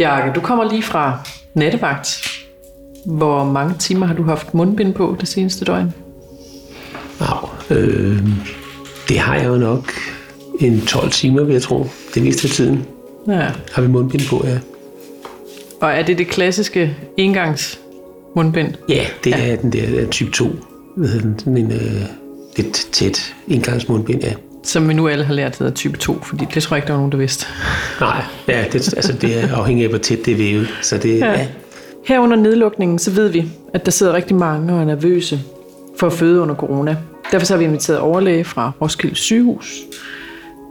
Bjarke, du kommer lige fra nattevagt. Hvor mange timer har du haft mundbind på det seneste døgn? Wow. Øh, det har jeg jo nok en 12 timer, vil jeg tro. Det meste af tiden Ja. har vi mundbind på, ja. Og er det det klassiske engangs mundbind? Ja, det ja. er den der type 2. Hvad hedder den? Sådan en øh, lidt tæt indgangsmundbind, ja. Som vi nu alle har lært hedder type 2, fordi det tror jeg ikke, der var nogen, der vidste. Nej, ja, det, altså, det er afhængigt af, hvor tæt det er vævet. Så det, ja. ja. Her under nedlukningen, så ved vi, at der sidder rigtig mange og er nervøse for at føde under corona. Derfor så har vi inviteret overlæge fra Roskilde Sygehus,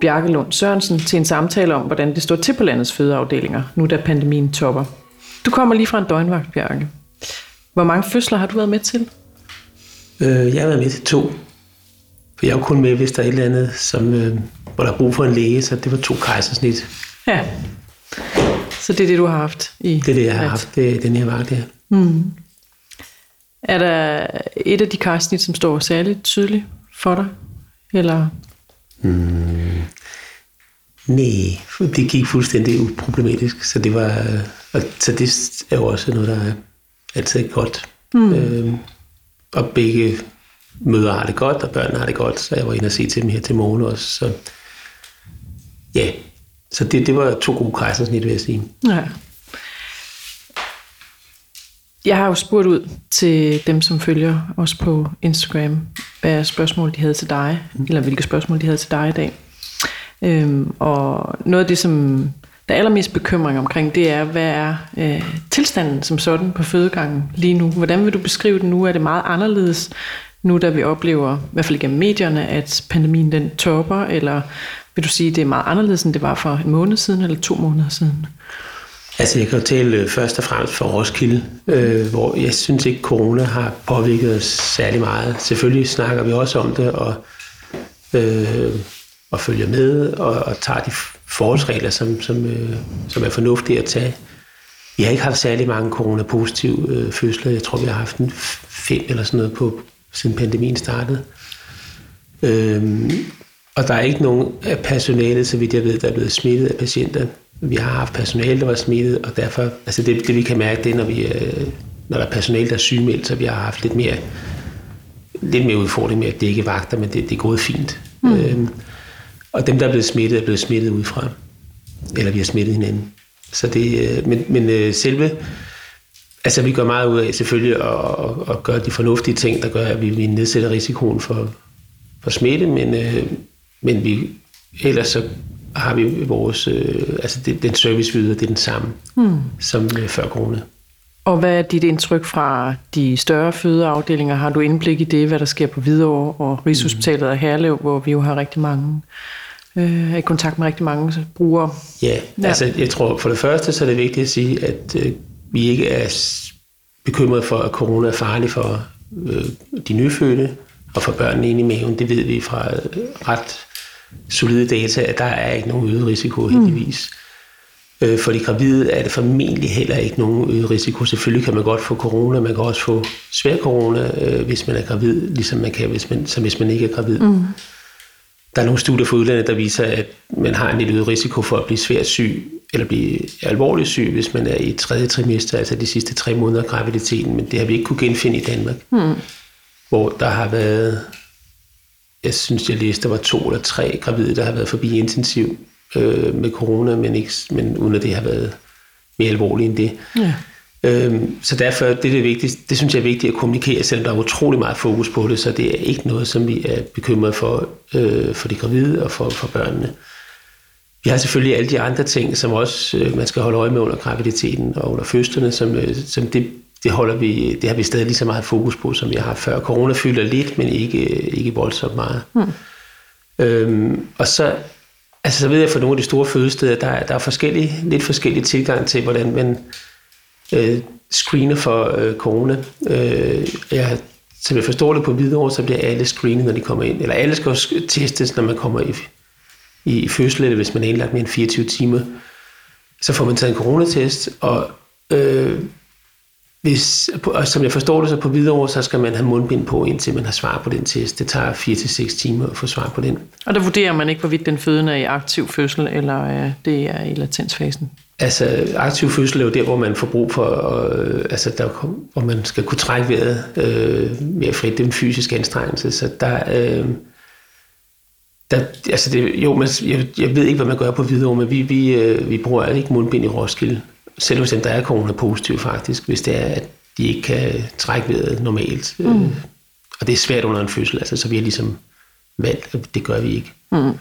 Bjarke Lund Sørensen, til en samtale om, hvordan det står til på landets fødeafdelinger, nu da pandemien topper. Du kommer lige fra en døgnvagt, Bjarke. Hvor mange fødsler har du været med til? Øh, jeg har været med til to. For jeg er jo kun med, hvis der er et eller andet, som, øh, hvor der er brug for en læge, så det var to kejsersnit. Ja. Så det er det, du har haft i Det er det, jeg har haft, det, den her vagt her. Er der et af de kejsersnit, som står særligt tydeligt for dig? Eller Nej, for det gik fuldstændig uproblematisk, så det var, så det er jo også noget, der er altid godt. Mm. Øh, og begge mødre har det godt, og børnene har det godt, så jeg var inde og se til dem her til morgen også. Så ja, så det, det var to gode kejsersnit, vil jeg sige. Ja. Jeg har jo spurgt ud til dem, som følger os på Instagram, hvad spørgsmål de havde til dig, eller hvilke spørgsmål de havde til dig i dag. Øhm, og noget af det, som der er allermest bekymring omkring, det er, hvad er øh, tilstanden som sådan på fødegangen lige nu? Hvordan vil du beskrive den nu? Er det meget anderledes nu, da vi oplever, i hvert fald igennem medierne, at pandemien den topper, eller vil du sige, det er meget anderledes, end det var for en måned siden, eller to måneder siden? Altså, jeg kan jo tale øh, først og fremmest for Roskilde, øh, hvor jeg synes ikke, corona har påvirket os særlig meget. Selvfølgelig snakker vi også om det, og, øh, og følger med, og, og tager de forholdsregler, som, som, øh, som er fornuftige at tage. Vi har ikke haft særlig mange corona-positive øh, fødsler. Jeg tror, vi har haft en fem eller sådan noget på, siden pandemien startede. Øhm, og der er ikke nogen af personalet, så vidt jeg ved, der er blevet smittet af patienter. Vi har haft personale, der var smittet, og derfor, altså det, det vi kan mærke, det er, når, vi, øh, når der er personale, der er sygemeldt, så vi har haft lidt mere, lidt mere udfordring med at dække vagter, men det, det er gået fint. Mm. Øhm, og dem, der er blevet smittet, er blevet smittet udefra. Eller vi har smittet hinanden. Så det, øh, men, men øh, selve, altså vi gør meget ud af selvfølgelig at, at, at gøre de fornuftige ting, der gør, at vi, vi nedsætter risikoen for, for smitte, men, øh, men vi, ellers så har vi vores, øh, altså det, den service, vi yder, det er den samme mm. som øh, før corona. Og hvad er dit indtryk fra de større fødeafdelinger? Har du indblik i det, hvad der sker på Hvidovre og Rigshospitalet og Herlev, hvor vi jo har rigtig mange, øh, er i kontakt med rigtig mange brugere? Ja, Ja. ja, altså jeg tror for det første, så er det vigtigt at sige, at øh, vi ikke er bekymrede for, at corona er farlig for øh, de nyfødte og for børnene inde i maven. Det ved vi fra øh, ret solide data, at der er ikke nogen øget risiko heldigvis. Øh, for de gravide er det formentlig heller ikke nogen øget risiko. Selvfølgelig kan man godt få corona, man kan også få svær corona, øh, hvis man er gravid, ligesom man kan, hvis man, som hvis man ikke er gravid. Mm. Der er nogle studier fra udlandet, der viser, at man har en lidt øget risiko for at blive svært syg, eller blive alvorligt syg, hvis man er i tredje trimester, altså de sidste tre måneder af graviditeten, men det har vi ikke kunne genfinde i Danmark. Mm. Hvor der har været, jeg synes, jeg læste, der var to eller tre gravide, der har været forbi intensiv øh, med corona, men, ikke, men uden at det har været mere alvorligt end det. Ja. Øhm, så derfor det er det vigtigste. Det synes jeg er vigtigt at kommunikere, selvom der er utrolig meget fokus på det, så det er ikke noget, som vi er bekymret for, øh, for de gravide og for, for børnene. Vi har selvfølgelig alle de andre ting, som også øh, man skal holde øje med under graviditeten og under fødslerne, som, øh, som det, det, holder vi, det har vi stadig lige så meget fokus på, som vi har haft før. Corona fylder lidt, men ikke, ikke voldsomt meget. Hmm. Øhm, og så, altså, så ved jeg for nogle af de store fødesteder, der, er- der er forskellige, lidt forskellige tilgang til, hvordan man øh, screener for øh, corona. Øh, jeg, som jeg forstår det på Hvidovre, så bliver alle screenet, når de kommer ind. Eller alle skal også testes, når man kommer i, i, i fødsel, eller hvis man er indlagt mere end 24 timer. Så får man taget en coronatest, og øh, hvis, og som jeg forstår det, så på Hvidovre, så skal man have mundbind på, indtil man har svar på den test. Det tager 4-6 timer at få svar på den. Og der vurderer man ikke, hvorvidt den fødende er i aktiv fødsel, eller øh, det er i latensfasen. Altså, aktiv fødsel er jo der, hvor man får brug for, øh, altså der, hvor man skal kunne trække vejret øh, mere frit. Det er en fysisk anstrengelse, så der, øh, der altså det, jo, man, jeg, jeg ved ikke, hvad man gør på videre, men vi, vi, øh, vi bruger ikke mundbind i Roskilde. Selv hvis der er corona positiv faktisk, hvis det er, at de ikke kan trække vejret normalt. Mm. Øh, og det er svært under en fødsel, altså, så vi har ligesom valgt, at det gør vi ikke. Mm.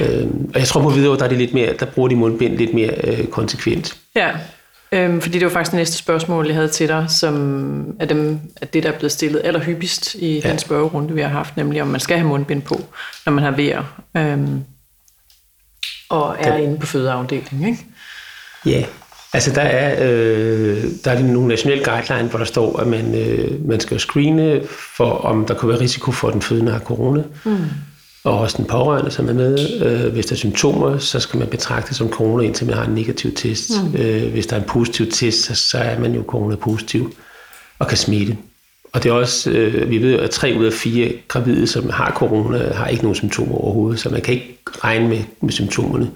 Øh, og jeg tror på videre, der er det lidt mere, der bruger de mundbind lidt mere øh, konsekvent. Ja, øhm, fordi det var faktisk det næste spørgsmål, jeg havde til dig, som er, dem, er det, der er blevet stillet allerhyppigst i ja. den spørgerunde, vi har haft, nemlig om man skal have mundbind på, når man har vejr øhm, og er det, inde på fødeafdelingen, ikke? Ja, altså der er, øh, der er nogle nationale guidelines, hvor der står, at man, øh, man skal screene for, om der kan være risiko for, at den fødende har corona. Mm og også den pårørende, som er med. Øh, hvis der er symptomer, så skal man betragte som corona, indtil man har en negativ test. Mm. Øh, hvis der er en positiv test, så, så er man jo corona-positiv og kan smitte. Og det er også, øh, vi ved at tre ud af fire gravide, som har corona, har ikke nogen symptomer overhovedet, så man kan ikke regne med, med symptomerne.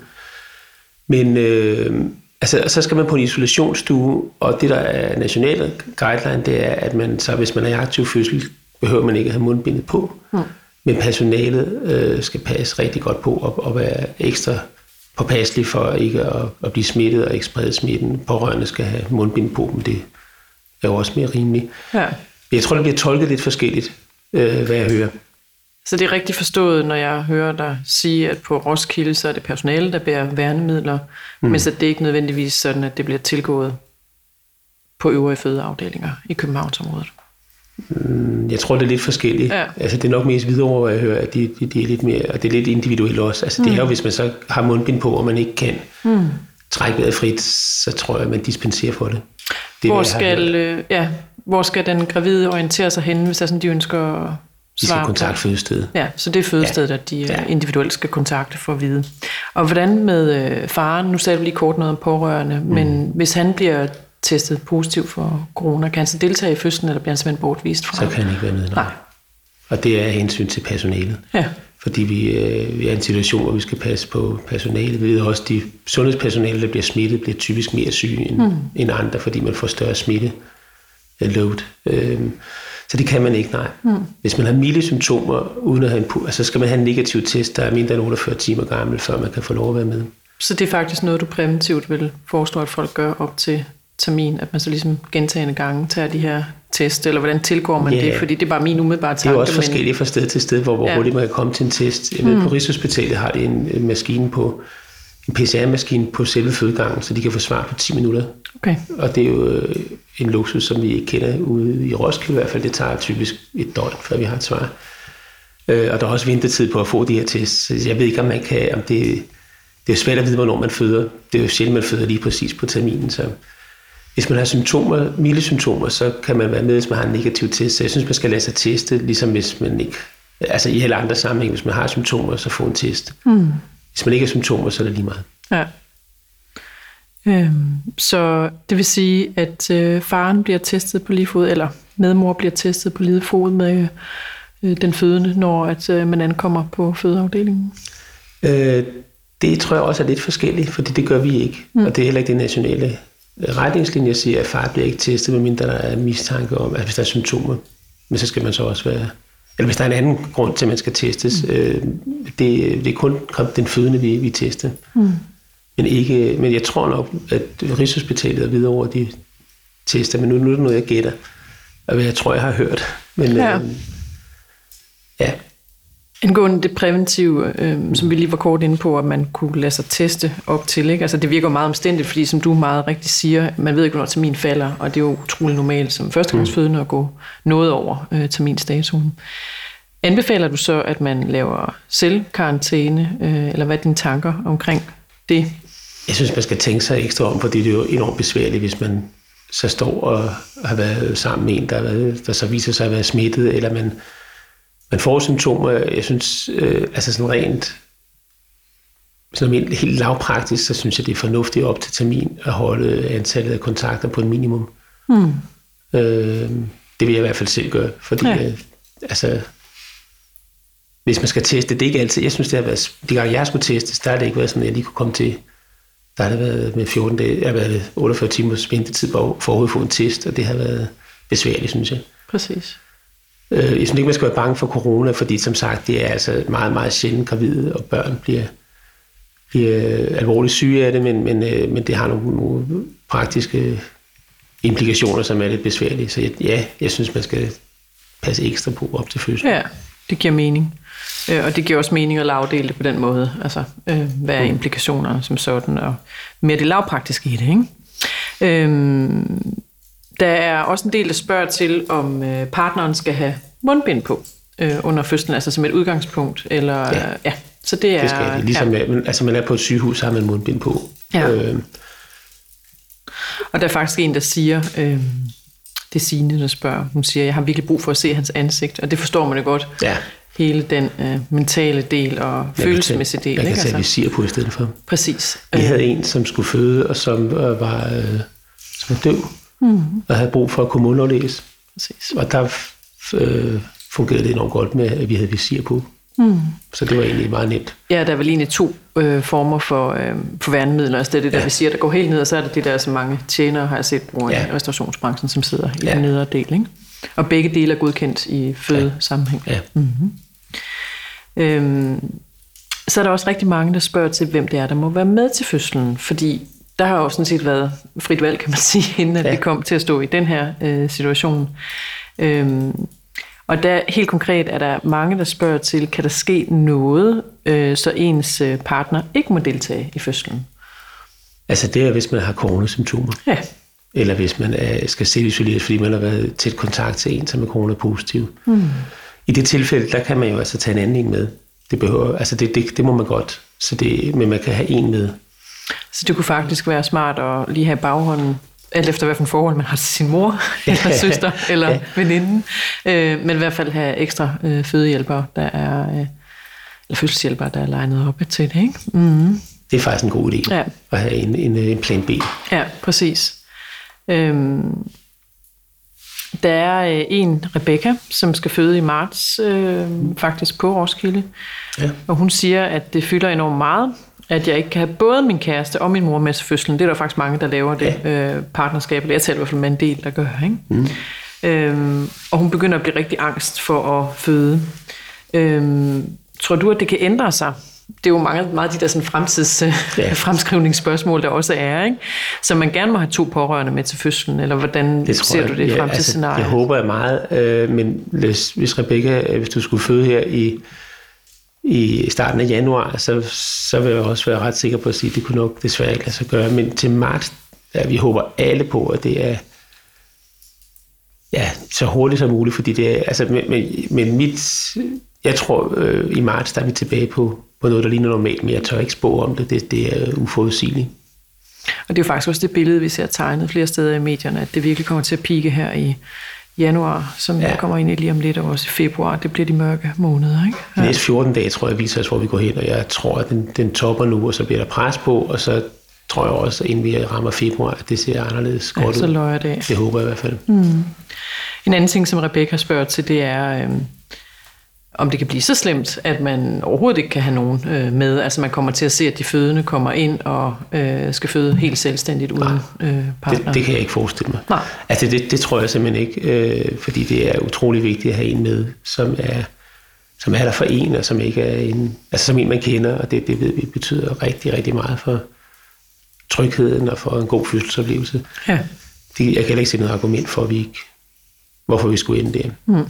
Men øh, altså, så skal man på en isolationsstue, og det der er nationale guideline, det er, at man så, hvis man er i aktiv fødsel, behøver man ikke at have mundbindet på. Mm. Men personalet øh, skal passe rigtig godt på og, og være ekstra påpasselig for ikke at, at blive smittet og ikke sprede smitten. Pårørende skal have mundbind på, men det er jo også mere rimeligt. Ja. Jeg tror, det bliver tolket lidt forskelligt, øh, hvad jeg hører. Så det er rigtigt forstået, når jeg hører dig sige, at på Roskilde, så er det personale, der bærer værnemidler, mm. men så det er ikke nødvendigvis sådan, at det bliver tilgået på øvrige fødeafdelinger i Københavnsområdet. Mm, jeg tror, det er lidt forskelligt. Ja. Altså, det er nok mest videre hvor jeg hører, at de, de, de er lidt mere, og det er lidt individuelt også. Altså, mm. det er jo, mm. hvis man så har mundbind på, og man ikke kan mm. trække vejret frit, så tror jeg, at man dispenserer for det. det hvor, skal, øh, ja, hvor skal den gravide orientere sig hen, hvis sådan, de ønsker at de skal kontakte fødestedet. Ja, så det er fødestedet, ja. at de ja. individuelt skal kontakte for at vide. Og hvordan med øh, faren? Nu sagde du lige kort noget om pårørende, mm. men hvis han bliver testet positiv for corona, kan han så deltage i fødslen, eller bliver han simpelthen bortvist fra? Så kan han ikke være med, nej. nej. Og det er hensyn til personalet. Ja. Fordi vi, øh, vi er i en situation, hvor vi skal passe på personalet. Vi ved også, at de sundhedspersonale, der bliver smittet, bliver typisk mere syge end, mm. end andre, fordi man får større smitte load. Øhm, så det kan man ikke, nej. Mm. Hvis man har milde symptomer, uden at have en, altså skal man have en negativ test, der er mindre end 48 timer gammel, før man kan få lov at være med. Så det er faktisk noget, du præventivt vil foreslå, at folk gør op til termin, at man så ligesom gentagende gange tager de her test, eller hvordan tilgår man yeah. det? Fordi det er bare min umiddelbare tanke. Det er også forskelligt fra sted til sted, hvor, hvor ja. hurtigt man kan komme til en test. Jeg ved, mm. På Rigshospitalet har de en, en maskine på, en PCR-maskine på selve fødegangen, så de kan få svar på 10 minutter. Okay. Og det er jo øh, en luksus, som vi ikke kender ude i Roskilde i hvert fald. Det tager typisk et døgn, før vi har et svar. Øh, og der er også ventetid på at få de her tests. Jeg ved ikke, om man kan, om det, det er svært at vide, hvornår man føder. Det er jo sjældent, man føder lige præcis på terminen, så hvis man har symptomer, milde symptomer, så kan man være med, hvis man har en negativ test. Så jeg synes, man skal lade sig teste, ligesom hvis man ikke... Altså i alle andre sammenhæng, hvis man har symptomer, så få en test. Mm. Hvis man ikke har symptomer, så er det lige meget. Ja. Øhm, så det vil sige, at øh, faren bliver testet på lige fod, eller medmor bliver testet på lige fod med øh, den fødende, når at øh, man ankommer på fødeafdelingen? Øh, det tror jeg også er lidt forskelligt, fordi det gør vi ikke. Mm. Og det er heller ikke det nationale retningslinjer siger, at far bliver ikke testet, medmindre der er mistanke om, at hvis der er symptomer. Men så skal man så også være... Eller hvis der er en anden grund til, at man skal testes. Mm. Øh, det, det er kun den fødende, vi, vi tester. Mm. Men, ikke, men jeg tror nok, at Rigshospitalet er videre over, de tester. Men nu, nu er det noget, jeg gætter. Og jeg tror, jeg har hørt. Men ja. Øh, ja, Angående det præventive, øh, som vi lige var kort inde på, at man kunne lade sig teste op til. Ikke? Altså, det virker meget omstændigt, fordi som du meget rigtigt siger, man ved ikke, hvornår termin falder, og det er jo utrolig normalt som førstegangsfødende at gå noget over øh, terminstatuen. Anbefaler du så, at man laver selvkarantæne, øh, eller hvad er dine tanker omkring det? Jeg synes, man skal tænke sig ekstra om, fordi det er jo enormt besværligt, hvis man så står og har været sammen med en, der, der så viser sig at være smittet, eller man man får symptomer, jeg synes, øh, altså sådan rent sådan helt lavpraktisk, så synes jeg, det er fornuftigt op til termin at holde antallet af kontakter på et minimum. Mm. Øh, det vil jeg i hvert fald selv gøre, fordi ja. øh, altså, hvis man skal teste, det er ikke altid, jeg synes, det har været, de gange jeg skulle testes, der har det ikke været sådan, at jeg lige kunne komme til der har det været med 14 dage, jeg har været 48 timers ventetid på for at få en test, og det har været besværligt, synes jeg. Præcis. Øh, jeg synes ikke, man skal være bange for corona, fordi som sagt, det er altså meget, meget sjældent gravide, og børn bliver, bliver alvorligt syge af det, men, men, øh, men det har nogle, nogle praktiske implikationer, som er lidt besværlige. Så jeg, ja, jeg synes, man skal passe ekstra på op til fødslen. Ja, det giver mening. Øh, og det giver også mening at lavdele det på den måde. Altså, øh, hvad er implikationerne som sådan, og mere det lavpraktiske i det, ikke? Øhm, der er også en del, der spørger til, om øh, partneren skal have mundbind på øh, under fødslen, altså som et udgangspunkt. Eller, ja. ja. Så det er... Det skal det. Ligesom, ja. man, altså man er på et sygehus, så har man mundbind på. Ja. Øh. Og der er faktisk en, der siger, øh, det er Signe, der spørger, hun siger, jeg har virkelig brug for at se hans ansigt, og det forstår man jo godt. Ja. Hele den øh, mentale del og følelsesmæssige del. Jeg kan ikke? tage altså. visir på i stedet for. Præcis. Vi havde en, som skulle føde, og som øh, var, øh, som var døv, mm. og havde brug for at kunne mundaflæse. Præcis. Og der øh, fungerede det enormt godt med, at vi havde visir på. Mm. Så det var egentlig meget nemt. Ja, der er vel egentlig to øh, former for, øh, for værnemidler. Altså det er det der, ja. vi siger, der går helt ned, og så er det det der, som mange tjenere har jeg set bruger ja. i restaurationsbranchen, som sidder i ja. den nedre del. Ikke? Og begge dele er godkendt i fødesammenhæng. Ja. Mm-hmm. Øhm, så er der også rigtig mange, der spørger til, hvem det er, der må være med til fødslen. Fordi der har jo sådan set været frit valg, kan man sige, inden at ja. vi kom til at stå i den her øh, situation. Øhm, og der helt konkret er der mange, der spørger til, kan der ske noget, øh, så ens øh, partner ikke må deltage i fødslen? Altså det er, hvis man har coronasymptomer. Ja. Eller hvis man er, skal selvisoleres, fordi man har været tæt kontakt til en, som er coronapositiv. Mm. I det tilfælde, der kan man jo altså tage en anden med. Det, behøver, altså det, det, det må man godt, så det, men man kan have en med. Så det kunne faktisk være smart at lige have baghånden, alt efter hvilken forhold man har til sin mor, eller søster, eller ja. veninde. Øh, men i hvert fald have ekstra øh, fødehjælpere, der er, øh, eller fødselshjælpere, der er legnet op til det. Ikke? Mm-hmm. Det er faktisk en god idé, ja. at have en, en, en plan B. Ja, præcis. Øhm, der er øh, en, Rebecca, som skal føde i marts, øh, faktisk på Roskilde. Ja. Og hun siger, at det fylder enormt meget, at jeg ikke kan have både min kæreste og min mor med til fødslen. Det er der faktisk mange, der laver det ja. øh, partnerskab. Jeg taler i hvert fald med en del, der gør. Ikke? Mm. Øhm, og hun begynder at blive rigtig angst for at føde. Øhm, tror du, at det kan ændre sig? det er jo mange, meget de der sådan fremtids ja. fremskrivningsspørgsmål, der også er, ikke? Så man gerne må have to pårørende med til fødslen, eller hvordan det ser jeg, du det ja, fremtidsscenarie? Altså, det håber jeg meget, øh, men hvis, hvis Rebecca, hvis du skulle føde her i, i starten af januar, så, så vil jeg også være ret sikker på at sige, at det kunne nok desværre ikke lade sig gøre, men til marts, ja, vi håber alle på, at det er ja, så hurtigt som muligt, fordi det er, altså, men, men, men mit, jeg tror, øh, i marts, der er vi tilbage på, på noget, der ligner normalt, men jeg tør ikke spå om det. Det, det er uforudsigeligt. Og det er jo faktisk også det billede, vi ser tegnet flere steder i medierne, at det virkelig kommer til at pike her i januar, som ja. kommer ind i lige om lidt, og også i februar. Det bliver de mørke måneder, ikke? Ja. De næste 14 dage, tror jeg, viser os, hvor vi går hen, og jeg tror, at den, den topper nu, og så bliver der pres på, og så tror jeg også, at inden vi rammer februar, at det ser anderledes godt ja, så løjer det. Det håber jeg i hvert fald. Mm. En anden ting, som Rebecca spørger til, det er, øhm, om det kan blive så slemt, at man overhovedet ikke kan have nogen øh, med. Altså man kommer til at se, at de fødende kommer ind og øh, skal føde helt selvstændigt uden øh, partner. Det, det kan jeg ikke forestille mig. Nej. Altså det, det tror jeg simpelthen ikke, øh, fordi det er utrolig vigtigt at have en med, som er, som er der for en, og som ikke er en, altså som en, man kender, og det, det ved vi betyder rigtig, rigtig meget for trygheden og for en god fødselsoplevelse. Ja. Det, jeg kan ikke se noget argument for, at vi ikke, hvorfor vi skulle ind der. Mm.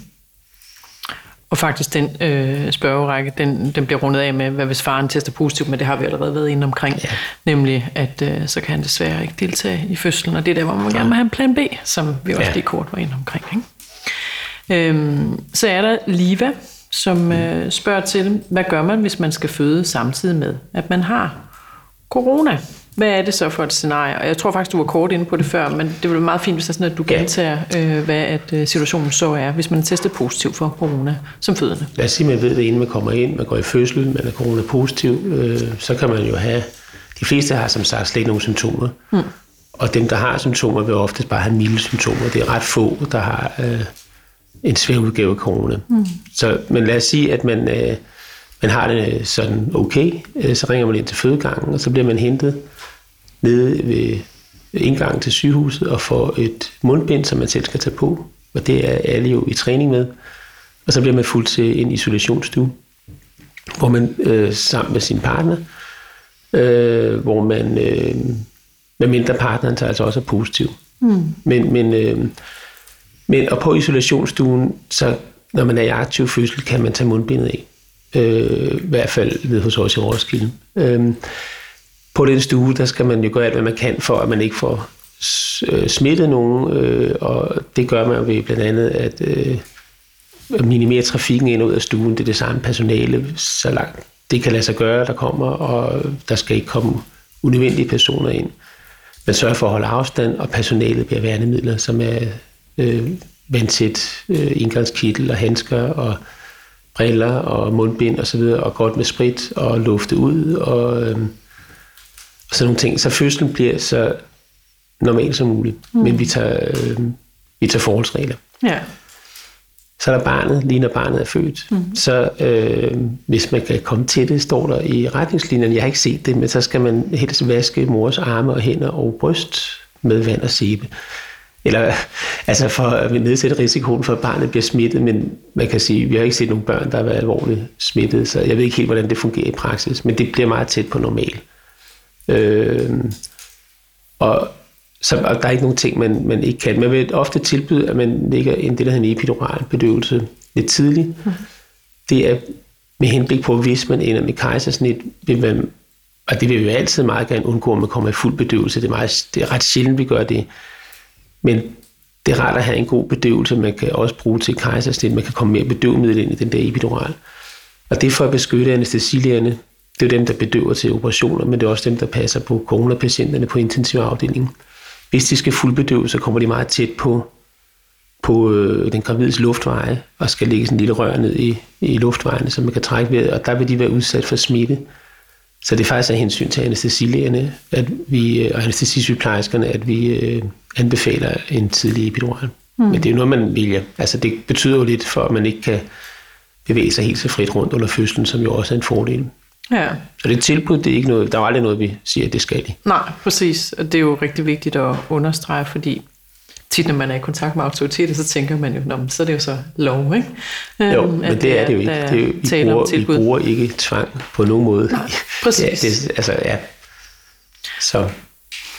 Og faktisk den øh, spørgerække, den, den bliver rundet af med, hvad hvis faren tester positivt, men det har vi allerede været inde omkring. Ja. Nemlig, at øh, så kan han desværre ikke deltage i fødslen, og det er der, hvor man ja. gerne må have en plan B, som vi også ja. lige kort var inde omkring. Ikke? Øhm, så er der Liva, som øh, spørger til, hvad gør man, hvis man skal føde samtidig med, at man har corona? Hvad er det så for et scenarie? Og jeg tror faktisk, du var kort inde på det før, men det ville være meget fint, hvis det er sådan, at du gentager, øh, hvad at, øh, situationen så er, hvis man er testet positiv for corona som fødende. Lad os sige, at man ved det, inden man kommer ind, man går i fødsel, man er corona-positiv, øh, så kan man jo have, de fleste har som sagt slet ikke nogen symptomer. Mm. Og dem, der har symptomer, vil oftest bare have milde symptomer. Det er ret få, der har øh, en svær udgave af corona. Mm. Så, men lad os sige, at man, øh, man har det sådan okay, øh, så ringer man ind til fødegangen, og så bliver man hentet nede ved indgangen til sygehuset og får et mundbind, som man selv skal tage på. Og det er alle jo i træning med. Og så bliver man fuldt til en isolationsstue, hvor man øh, sammen med sin partner, øh, hvor man, øh, med mindre partneren så altså også er positiv. Mm. Men, men, øh, men, og på isolationsstuen, så når man er i aktiv fødsel, kan man tage mundbindet af. Øh, I hvert fald ved hos os i Roskilde. Øh, på den stue, der skal man jo gøre alt, hvad man kan, for at man ikke får øh, smittet nogen, øh, og det gør man ved blandt andet at øh, minimere trafikken ind og ud af stuen. Det er det samme personale, så langt det kan lade sig gøre, der kommer, og der skal ikke komme unødvendige personer ind. Man sørger for at holde afstand, og personalet bliver værnemidler, som er øh, vandtæt øh, indgangskittel og handsker og briller og mundbind og så videre, og godt med sprit og lufte ud og, øh, og sådan nogle ting. Så fødslen bliver så normal som muligt, mm. men vi tager, øh, vi tager forholdsregler. Ja. Så er der barnet, lige når barnet er født. Mm. Så øh, hvis man kan komme til det, står der i retningslinjerne, jeg har ikke set det, men så skal man helst vaske mors arme og hænder og bryst med vand og sæbe. Eller altså for at nedsætte risikoen for, at barnet bliver smittet, men man kan sige, at vi har ikke set nogen børn, der har været alvorligt smittet, så jeg ved ikke helt, hvordan det fungerer i praksis, men det bliver meget tæt på normal. Øh, og så og der er ikke nogen ting, man, man ikke kan. Man vil ofte tilbyde, at man lægger en det, der hedder en epidural bedøvelse lidt tidligt. Mm. Det er med henblik på, hvis man ender med kejsersnit, vil man, og det vil vi altid meget gerne undgå, at man kommer i fuld bedøvelse. Det er, meget, det er ret sjældent, vi gør det. Men det er rart at have en god bedøvelse, man kan også bruge til kejsersnit. Man kan komme mere bedøvmiddel ind i den der epidural. Og det er for at beskytte anestesilægerne. Det er dem, der bedøver til operationer, men det er også dem, der passer på coronapatienterne på intensivafdelingen. Hvis de skal fuldbedøve, så kommer de meget tæt på, på øh, den gravides luftveje, og skal lægge sådan en lille rør ned i, i luftvejene, så man kan trække ved, og der vil de være udsat for smitte. Så det er faktisk af hensyn til anestesilægerne at vi, og anestesisygeplejerskerne, at vi øh, anbefaler en tidlig epidural. Mm. Men det er jo noget, man vælger. Altså det betyder jo lidt for, at man ikke kan bevæge sig helt så frit rundt under fødslen, som jo også er en fordel. Ja. Så det tilbud, det er ikke noget, der er aldrig noget, vi siger, at det skal de. Nej, præcis. Og det er jo rigtig vigtigt at understrege, fordi tit, når man er i kontakt med autoriteter, så tænker man jo, Nå, så er det jo så lov, ikke? Jo, men det, det er det jo ikke. Det er jo, vi, bruger, vi bruger ikke tvang på nogen måde. Nej, præcis. Ja, det, altså, ja. Så.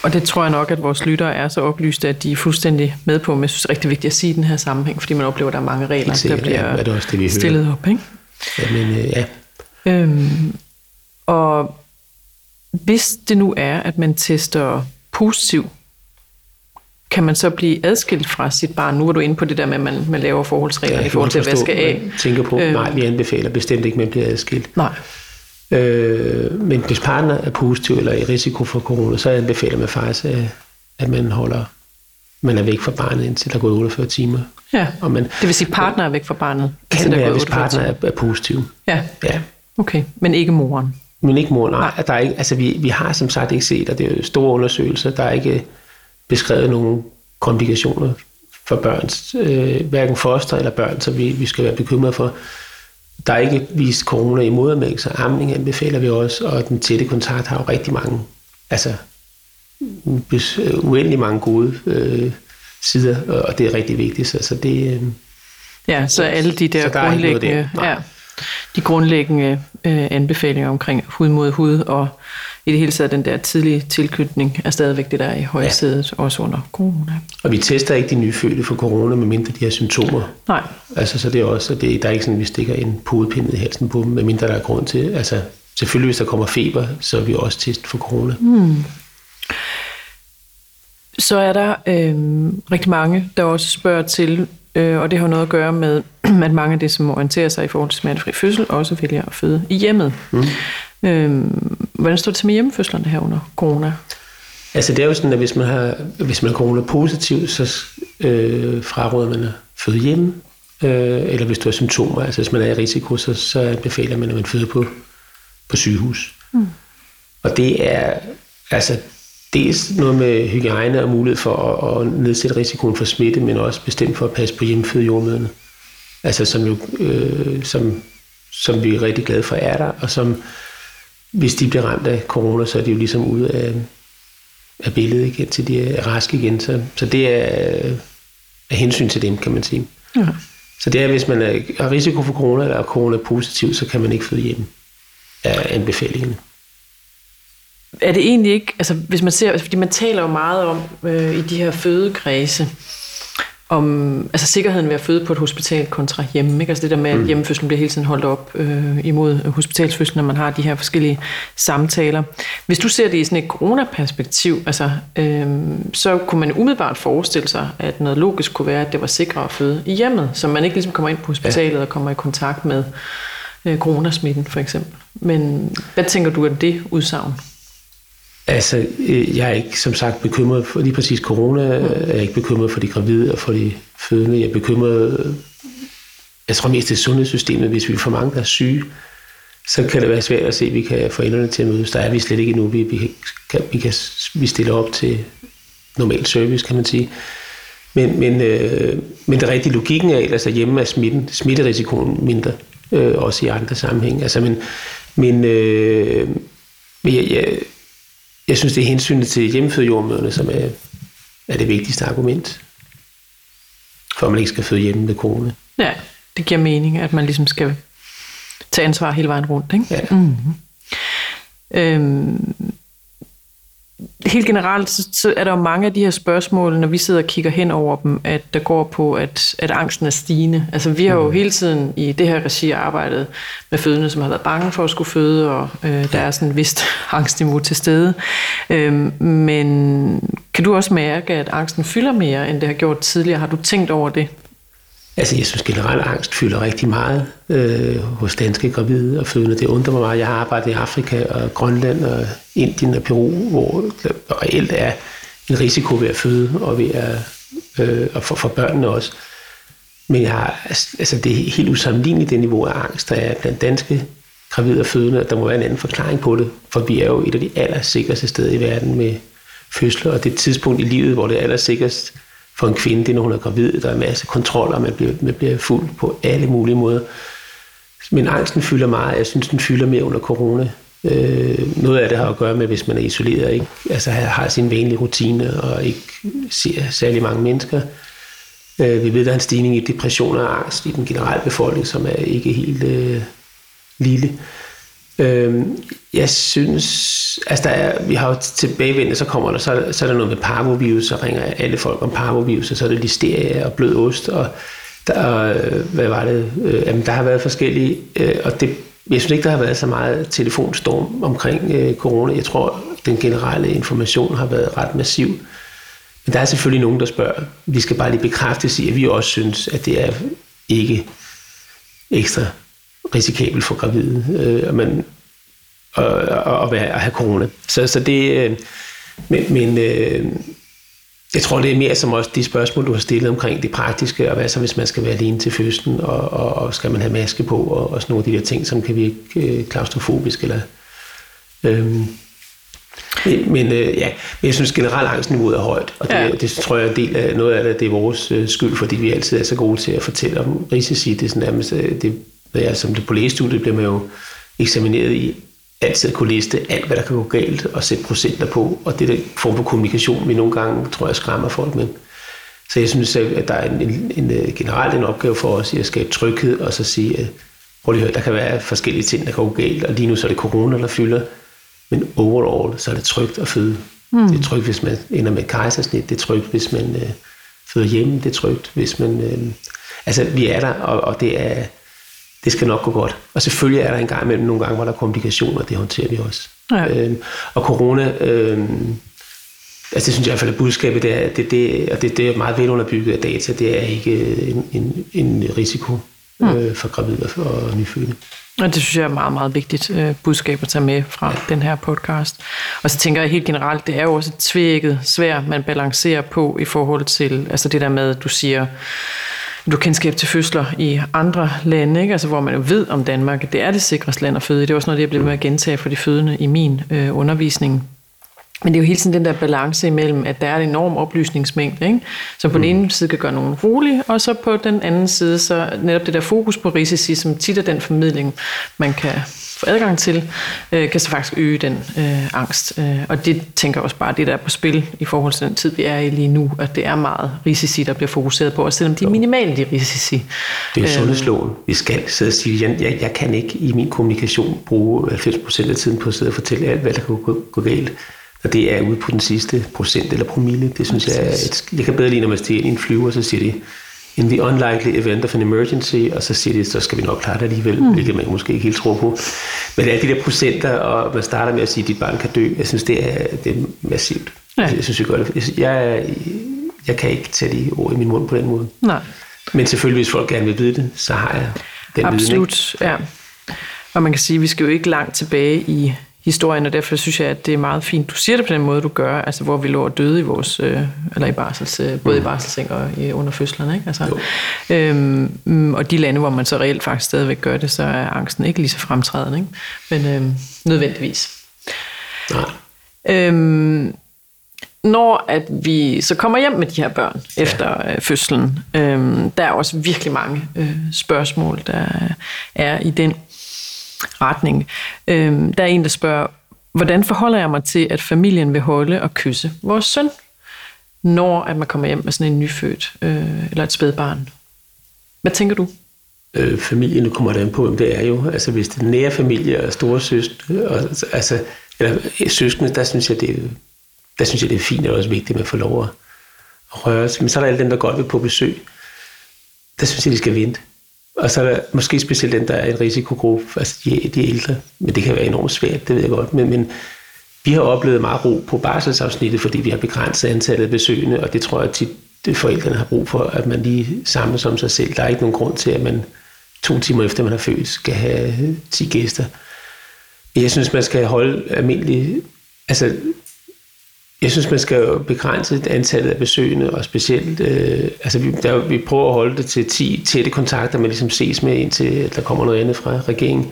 Og det tror jeg nok, at vores lyttere er så oplyste, at de er fuldstændig med på, men jeg synes, det er rigtig vigtigt at sige i den her sammenhæng, fordi man oplever, at der er mange regler, der bliver ja, det også det, vi stillet hører. op. Ikke? Ja, men, øh, ja. Øhm, og hvis det nu er, at man tester positiv, kan man så blive adskilt fra sit barn? Nu er du inde på det der med, at man, man laver forholdsregler ja, i forhold til at vaske af. Tænker på, øh, nej, vi anbefaler bestemt ikke, at man bliver adskilt. Nej. Øh, men hvis partner er positiv eller i risiko for corona, så anbefaler man faktisk, at, at man holder man er væk fra barnet, indtil der går 48 timer. Ja, og man, det vil sige, partner er væk fra barnet? Kan være, hvis partner er, er positiv. Ja. ja, okay. Men ikke moren? Men ikke mor, nej. nej. Der er ikke, altså vi, vi har som sagt ikke set, og det er jo store undersøgelser, der er ikke beskrevet nogen komplikationer for børns, øh, hverken foster eller børn, så vi, vi skal være bekymrede for. Der er ikke vist corona i modermælk, så amning anbefaler vi også, og den tætte kontakt har jo rigtig mange, altså uendelig mange gode øh, sider, og det er rigtig vigtigt. Så, så det, øh, ja, så alle de der, der grundlæggende... Ja, de grundlæggende øh, anbefalinger omkring hud mod hud, og i det hele taget den der tidlige tilknytning er stadigvæk det, der er i højsædet, ja. også under corona. Og vi tester ikke de nyfødte for corona, medmindre de har symptomer. Nej. Altså, så det er også, det, der er ikke sådan, at vi stikker en pudepind i halsen på dem, medmindre der er grund til. Altså, selvfølgelig, hvis der kommer feber, så er vi også test for corona. Mm. Så er der øh, rigtig mange, der også spørger til, Øh, og det har noget at gøre med, at mange af det, som orienterer sig i forhold til smertefri fødsel, også vælger at føde i hjemmet. Mm. Øh, hvordan står det til med hjemmefødslerne her under corona? Altså det er jo sådan, at hvis man, har, hvis man er corona-positiv, så øh, fraråder man at føde hjemme. Øh, eller hvis du har symptomer, altså hvis man er i risiko, så, så befaler man, at man føder på, på sygehus. Mm. Og det er, altså dels noget med hygiejne og mulighed for at, at nedsætte risikoen for smitte, men også bestemt for at passe på hjemmeføde jordmøderne. Altså som, jo, øh, som, som vi er rigtig glade for er der, og som hvis de bliver ramt af corona, så er de jo ligesom ude af, af billedet igen, til de er raske igen. Så, så det er af hensyn til dem, kan man sige. Ja. Så det er, hvis man er, har risiko for corona, eller er corona positiv, så kan man ikke føde hjemme af anbefalingen. Er det egentlig ikke, altså hvis man ser, fordi man taler jo meget om øh, i de her fødekredse, om altså sikkerheden ved at føde på et hospital kontra hjemme. Ikke? Altså det der med, at mm. hjemmefødslen bliver hele tiden holdt op øh, imod hospitalsfødslen, når man har de her forskellige samtaler. Hvis du ser det i sådan et coronaperspektiv, altså, øh, så kunne man umiddelbart forestille sig, at noget logisk kunne være, at det var sikrere at føde i hjemmet, så man ikke ligesom kommer ind på hospitalet ja. og kommer i kontakt med øh, coronasmitten for eksempel. Men hvad tænker du af det udsagn? Altså, øh, jeg er ikke som sagt bekymret for lige præcis corona. Mm. Jeg er ikke bekymret for de gravide og for de fødende. Jeg er bekymret, jeg tror mest det sundhedssystemet. Hvis vi får mange, der er syge, så kan det være svært at se, at vi kan få enderne til at mødes. Der er vi slet ikke endnu. Vi, vi, kan, vi, kan, vi stiller op til normal service, kan man sige. Men, men, øh, men det rigtige logikken er ellers, at hjemme er smitten, smitterisikoen mindre, øh, også i andre sammenhæng. Altså, men, men, øh, men jeg, jeg, jeg synes, det er hensynet til hjemmefødejordmøderne, som er, er det vigtigste argument, for at man ikke skal føde hjemme med kone. Ja, det giver mening, at man ligesom skal tage ansvar hele vejen rundt. Ikke? Ja. Mm-hmm. Øhm, helt generelt, så, er der jo mange af de her spørgsmål, når vi sidder og kigger hen over dem, at der går på, at, at angsten er stigende. Altså vi har jo mm. hele tiden i det her regi arbejdet med fødende, som har været bange for at skulle føde, og øh, der er sådan en vist angstniveau til stede. Øhm, men kan du også mærke, at angsten fylder mere, end det har gjort tidligere? Har du tænkt over det? Altså, jeg synes generelt, angst fylder rigtig meget øh, hos danske gravide og fødende. Det undrer mig meget. Jeg har arbejdet i Afrika og Grønland og Indien og Peru, hvor der reelt er en risiko ved at føde og ved at, øh, og for, for børnene også. Men jeg har, altså, det er helt usammenligneligt det niveau af angst, der er blandt danske gravide og fødende. Der må være en anden forklaring på det, for vi er jo et af de allersikreste steder i verden med fødsler, og det tidspunkt i livet, hvor det er allersikrest for en kvinde, det er, når hun er gravid. Der er en masse kontroller, man bliver, man bliver fuld på alle mulige måder. Men angsten fylder meget. Jeg synes, den fylder mere under corona. Øh, noget af det har at gøre med, hvis man er isoleret, ikke? Altså har sin vanlige rutine og ikke ser særlig mange mennesker. Øh, vi ved, der er en stigning i depression og angst i den generelle befolkning, som er ikke helt øh, lille. Øh, jeg synes, altså der er, vi har jo tilbagevendt, så kommer der, så, så er der noget med parvovirus, så ringer alle folk om parvovirus, og så er det listeria og blød ost, og der, øh, hvad var det, øh, jamen der har været forskellige, øh, og det, jeg synes ikke, der har været så meget telefonstorm omkring øh, corona. Jeg tror, den generelle information har været ret massiv. Men der er selvfølgelig nogen, der spørger. Vi skal bare lige bekræfte sig, at vi også synes, at det er ikke ekstra risikabelt for gravide. Øh, man, at, at, være, at have corona. Så, så det, øh, men, men øh, jeg tror, det er mere som også de spørgsmål, du har stillet omkring det praktiske, og hvad så, hvis man skal være alene til fødslen, og, og, og skal man have maske på, og, og sådan nogle af de der ting, som kan virke øh, klaustrofobisk, eller... Øh, men øh, ja, men jeg synes generelt angstniveauet er højt, og det, ja. det tror jeg er del af noget af det, det er vores øh, skyld, fordi vi altid er så gode til at fortælle om risici. Det er sådan nærmest, det, ja, som det på lægestudiet bliver man jo eksamineret i altid kunne liste alt, hvad der kan gå galt, og sætte procenter på. Og det er den form for kommunikation, vi nogle gange, tror jeg, skræmmer folk med. Så jeg synes, at der er en, en, en øh, generelt en opgave for os i at skabe tryghed, og så sige, at prøv lige at høre, der kan være forskellige ting, der kan gå galt, og lige nu så er det corona, der fylder. Men overall, så er det trygt at føde. Mm. Det er trygt, hvis man ender med kejsersnit. Det er trygt, hvis man øh, føder hjemme. Det er trygt, hvis man... Øh, altså, vi er der, og, og det er det skal nok gå godt. Og selvfølgelig er der en gang imellem nogle gange, hvor der er komplikationer, det håndterer vi også. Ja. Øhm, og corona, øhm, altså det synes jeg i hvert fald er budskabet, det er, det, det, og det, det er meget velunderbygget af data, det er ikke en, en, en risiko mm. øh, for gravide og nyfødte. Og det synes jeg er meget, meget vigtigt øh, budskab at tage med fra ja. den her podcast. Og så tænker jeg helt generelt, det er jo også et tvækket svært, man balancerer på i forhold til, altså det der med, at du siger, du kendskab til fødsler i andre lande, ikke? Altså, hvor man jo ved om Danmark, at det er det sikreste land at føde. Det er også noget, jeg bliver med at gentage for de fødende i min øh, undervisning. Men det er jo hele tiden den der balance imellem, at der er en enorm oplysningsmængde, ikke? som på mm. den ene side kan gøre nogen rolig, og så på den anden side, så netop det der fokus på risici, som tit er den formidling, man kan få adgang til, øh, kan så faktisk øge den øh, angst. Øh, og det tænker jeg også bare, det der er på spil i forhold til den tid, vi er i lige nu, at det er meget risici, der bliver fokuseret på, og selvom de er minimale, de risici. Det er jo sundhedsloven. Vi skal sidde og sige, jeg, jeg, jeg kan ikke i min kommunikation bruge 90% af tiden på at sidde og fortælle alt, hvad der kan gå, gå galt. Og det er ude på den sidste procent eller promille. Det synes jeg, er et, jeg kan bedre lide, når man stiger i en flyver, så siger de, in the unlikely event of an emergency, og så siger de, så skal vi nok klare det alligevel, mm. hvilket man måske ikke helt tror på. Men alle de der procenter, og man starter med at sige, at dit barn kan dø, jeg synes, det er, det er massivt. Ja. Jeg synes, jeg gør det. Jeg, jeg kan ikke tage de ord i min mund på den måde. Nej. Men selvfølgelig, hvis folk gerne vil vide det, så har jeg den Absolut, viden, ja. Og man kan sige, at vi skal jo ikke langt tilbage i historien, og derfor synes jeg, at det er meget fint, du siger det på den måde, du gør, altså hvor vi lå og døde i vores, øh, eller i barsels, øh, både mm. i barselsseng og i, under fødslerne, ikke? Altså, øhm, og de lande, hvor man så reelt faktisk stadigvæk gør det, så er angsten ikke lige så fremtrædende, ikke? men øhm, nødvendigvis. Nej. Øhm, når at vi så kommer hjem med de her børn ja. efter øh, fødslen, øh, der er også virkelig mange øh, spørgsmål, der er i den retning. Øhm, der er en, der spørger, hvordan forholder jeg mig til, at familien vil holde og kysse vores søn, når at man kommer hjem med sådan en nyfødt øh, eller et spædbarn? Hvad tænker du? Øh, familien kommer an på, hvem det er jo. Altså hvis det er nære familie og store søskende, og, altså, eller søskende, der synes jeg, det er, der synes jeg, det er fint og også vigtigt, at man får lov at røre sig. Men så er der alle dem, der godt vil på besøg. Der synes jeg, de skal vente. Og så er der måske specielt den, der er en risikogruppe, altså de, de ældre. Men det kan være enormt svært, det ved jeg godt. Men, men vi har oplevet meget ro på barselsafsnittet, fordi vi har begrænset antallet af besøgende, og det tror jeg tit, det forældrene har brug for, at man lige samles om sig selv. Der er ikke nogen grund til, at man to timer efter man har født, skal have 10 gæster. Jeg synes, man skal holde almindelig... Altså, jeg synes, man skal begrænse antallet af besøgende, og specielt, øh, altså vi, der, vi prøver at holde det til 10 tætte kontakter, man ligesom ses med, indtil der kommer noget andet fra regeringen.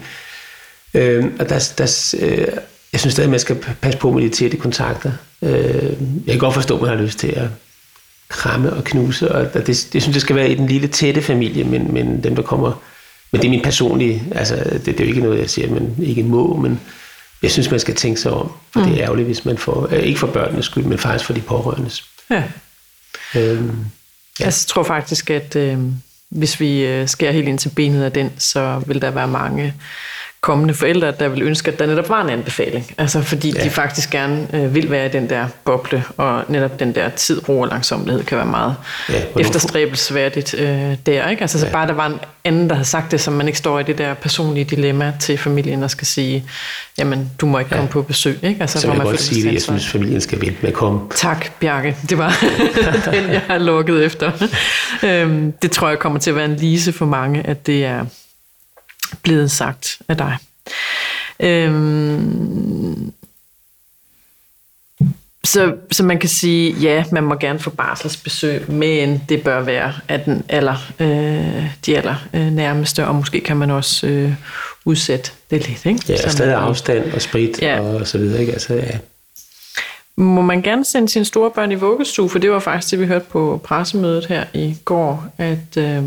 Øh, og der, der, øh, jeg synes stadig, man skal passe på med de tætte kontakter. Øh, jeg kan godt forstå, at man har lyst til at kramme og knuse, og det, det synes, det skal være i den lille tætte familie, men, men dem, der kommer... Men det er min personlige, altså det, det er jo ikke noget, jeg siger, men ikke må, men jeg synes, man skal tænke sig om, for mm. det er mm. ærgerligt, hvis man får, øh, ikke for børnenes skyld, men faktisk for de pårørendes. Ja. Øhm, ja. Jeg tror faktisk, at øh, hvis vi øh, skærer helt ind til benet af den, så vil der være mange kommende forældre, der vil ønske, at der netop var en anbefaling. Altså fordi ja. de faktisk gerne øh, vil være i den der boble, og netop den der tid, ro og langsomlighed kan være meget ja, efterstræbelsesværdigt øh, der. Ikke? Altså ja. så bare der var en anden, der havde sagt det, så man ikke står i det der personlige dilemma til familien og skal sige, jamen du må ikke ja. komme på besøg. Ikke? Altså, så jeg vil godt sige det, jeg synes familien skal vente med at komme. Tak Bjarke, det var den jeg har lukket efter. øhm, det tror jeg kommer til at være en lise for mange, at det er blevet sagt af dig. Øhm, så, så man kan sige, ja, man må gerne få barselsbesøg, men det bør være af den aller, øh, de aller øh, nærmeste, og måske kan man også øh, udsætte det lidt. Ikke? Ja, stadig afstand og sprit ja. og så videre. Ikke? Altså, ja. Må man gerne sende sine store børn i vuggestue, for det var faktisk det, vi hørte på pressemødet her i går, at øh,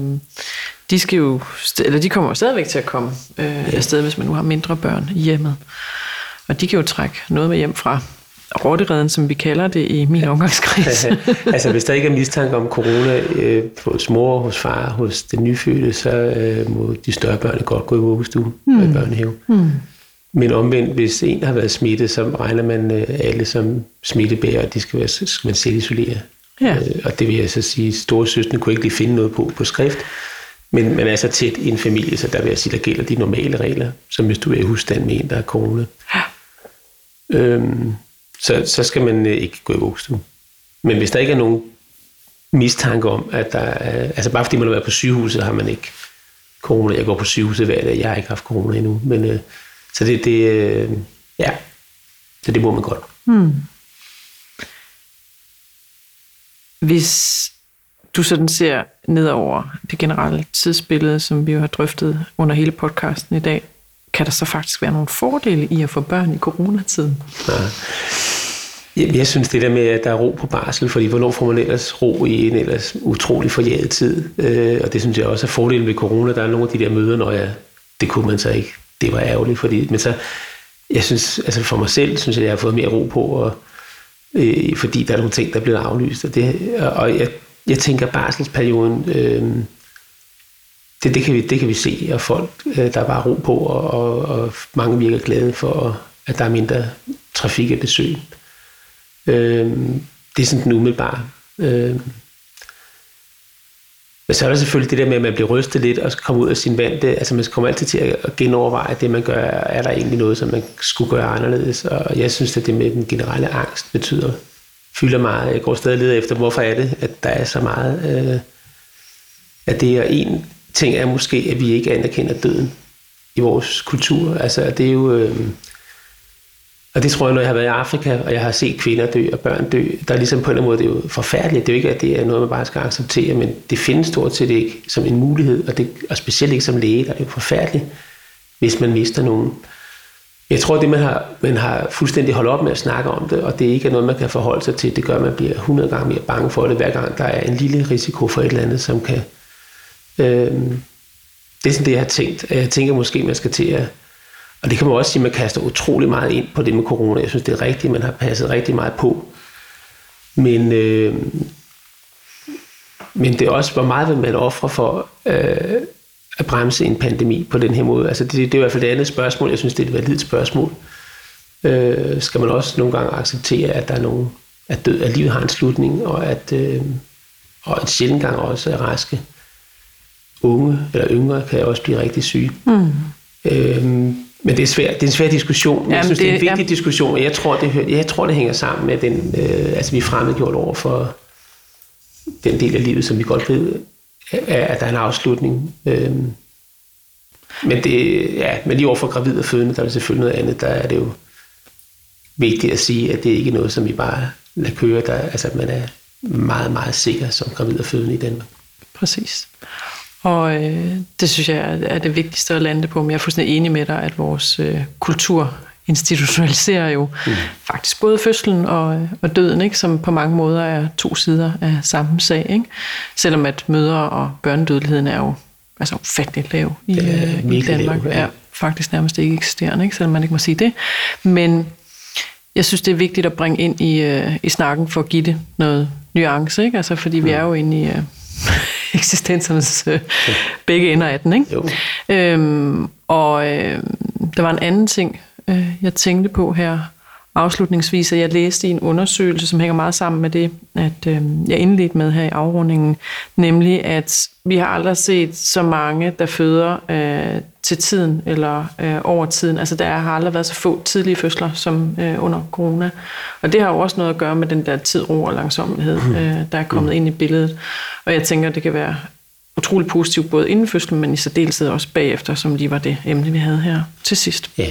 de, skal jo, eller de kommer jo stadigvæk til at komme øh, afsted, hvis man nu har mindre børn i hjemmet. Og de kan jo trække noget med hjem fra rottereden, som vi kalder det i min omgangskreds. altså hvis der ikke er mistanke om corona øh, hos mor, hos far, hos den nyfødte, så øh, må de større børn godt gå i vuggestue mm. og i børnehave. Mm. Men omvendt, hvis en har været smittet, så regner man øh, alle som smittebærer, og de skal, være, skal man selv isolere. Ja. Øh, og det vil jeg så sige, store søstre kunne ikke lige finde noget på på skrift, men man er så tæt i en familie, så der vil jeg sige, der gælder de normale regler, som hvis du er i husstand med en, der er corona. Ja. Øhm, så, så skal man øh, ikke gå i vuggestue. Men hvis der ikke er nogen mistanke om, at der er, altså bare fordi man har været på sygehuset, har man ikke corona. Jeg går på sygehuset hver dag, jeg har ikke haft corona endnu. Men, øh, så det, det øh, ja, så det må man godt. Hmm. Hvis du sådan ser ned over det generelle tidsbillede, som vi jo har drøftet under hele podcasten i dag, kan der så faktisk være nogle fordele i at få børn i coronatiden? Ja. Jeg synes det der med, at der er ro på barsel, fordi hvornår får man ellers ro i en ellers utrolig forjaget tid? Øh, og det synes jeg også er fordelen ved corona. Der er nogle af de der møder, når jeg, det kunne man så ikke det var ærgerligt, fordi, men så, jeg synes, altså for mig selv, synes jeg, jeg har fået mere ro på, og, øh, fordi der er nogle ting, der bliver aflyst, og, det, og jeg, jeg tænker, barselsperioden, øh, det, det, kan vi, det kan vi se, og folk, øh, der er bare ro på, og, og, og mange virker glade for, at der er mindre trafik af besøg. Øh, det er sådan den umiddelbare. Øh, men så er der selvfølgelig det der med, at man bliver rystet lidt og komme ud af sin vand. Det, altså man kommer altid til at genoverveje det, man gør. Er der egentlig noget, som man skulle gøre anderledes? Og jeg synes, at det med den generelle angst betyder, fylder meget. Jeg går stadig leder efter, hvorfor er det, at der er så meget øh, af det. Og en ting er måske, at vi ikke anerkender døden i vores kultur. Altså det er jo... Øh, og det tror jeg, når jeg har været i Afrika, og jeg har set kvinder dø og børn dø, der er ligesom på en eller anden måde, det er jo forfærdeligt. Det er jo ikke, at det er noget, man bare skal acceptere, men det findes stort set ikke som en mulighed, og, det, og specielt ikke som læge, der er jo forfærdeligt, hvis man mister nogen. Jeg tror, det man har, man har fuldstændig holdt op med at snakke om det, og det ikke er noget, man kan forholde sig til, det gør, at man bliver 100 gange mere bange for det, hver gang der er en lille risiko for et eller andet, som kan... Øh, det er sådan det, jeg har tænkt. Jeg tænker måske, man skal til at og det kan man også sige, at man kaster utrolig meget ind på det med corona. Jeg synes, det er rigtigt, man har passet rigtig meget på. Men, øh, men det er også, hvor meget vil man ofre for øh, at bremse en pandemi på den her måde. Altså det, det er i hvert fald det andet spørgsmål. Jeg synes, det er et validt spørgsmål. Øh, skal man også nogle gange acceptere, at der er nogen, at, død, at livet har en slutning, og at øh, og en sjældent gang også er raske unge eller yngre kan også blive rigtig syge. Mm. Øhm, men det er, svært, det er en svær diskussion. Men jeg synes, det, det er en vigtig ja. diskussion, og jeg tror, det, jeg tror, det hænger sammen med den, øh, altså vi er fremmedgjort over for den del af livet, som vi godt ved, at der er en afslutning. Øh, men, det, ja, men lige over for gravid og fødende, der er selvfølgelig noget andet. Der er det jo vigtigt at sige, at det ikke er noget, som vi bare lader køre. Der, altså, at man er meget, meget sikker som gravid og fødende i Danmark. Præcis. Og øh, det synes jeg er det vigtigste at lande på, men jeg er fuldstændig enig med dig, at vores øh, kultur institutionaliserer jo mm. faktisk både fødslen og, og døden, ikke? som på mange måder er to sider af samme sag. Ikke? Selvom at mødre- og børnedødeligheden er jo altså ufatteligt lav i, øh, i Danmark. Lav, ja. Er faktisk nærmest ikke eksisterende, ikke? selvom man ikke må sige det. Men jeg synes, det er vigtigt at bringe ind i, øh, i snakken for at give det noget nuance, ikke? Altså, fordi mm. vi er jo inde i... Øh, eksistensernes øh, begge ender af den. Ikke? Jo. Øhm, og øh, der var en anden ting, øh, jeg tænkte på her afslutningsvis, at jeg læste i en undersøgelse, som hænger meget sammen med det, at øh, jeg indledte med her i afrundingen, nemlig at vi har aldrig set så mange, der føder øh, til tiden eller øh, over tiden. Altså der har aldrig været så få tidlige fødsler som øh, under corona. Og det har jo også noget at gøre med den der tid, ro og langsomlighed, mm. øh, der er kommet mm. ind i billedet. Og jeg tænker, det kan være utrolig positivt både inden fødslen, men i særdeleshed også bagefter, som lige var det emne, vi havde her til sidst. Yeah.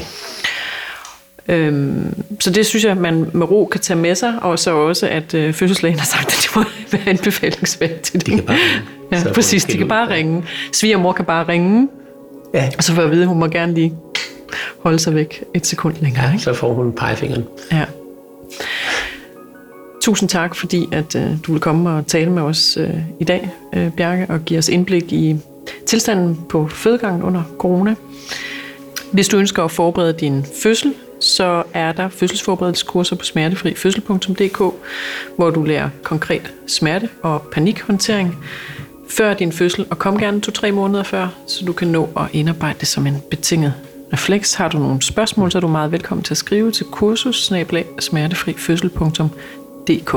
Øhm, så det synes jeg, man med ro kan tage med sig, og så også, at øh, fødselslægen har sagt, at det må være anbefalingsværdigt til det. De kan bare ringe. Ja, præcis, de kan bare ringe. Svigermor kan bare ringe, ja. og så får jeg at vide, at hun må gerne lige holde sig væk et sekund længere. Ja, ikke? så får hun pegefingeren. Ja. Tusind tak, fordi at øh, du vil komme og tale med os øh, i dag, øh, Bjarke, og give os indblik i tilstanden på fødegangen under corona. Hvis du ønsker at forberede din fødsel, så er der fødselsforberedelseskurser på smertefrifødsel.dk, hvor du lærer konkret smerte og panikhåndtering før din fødsel, og kom gerne to-tre måneder før, så du kan nå at indarbejde det som en betinget refleks. Har du nogle spørgsmål, så er du meget velkommen til at skrive til kursus smertefrifødsel.dk.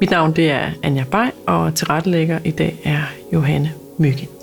Mit navn det er Anja Bay, og tilrettelægger i dag er Johanne Myggen.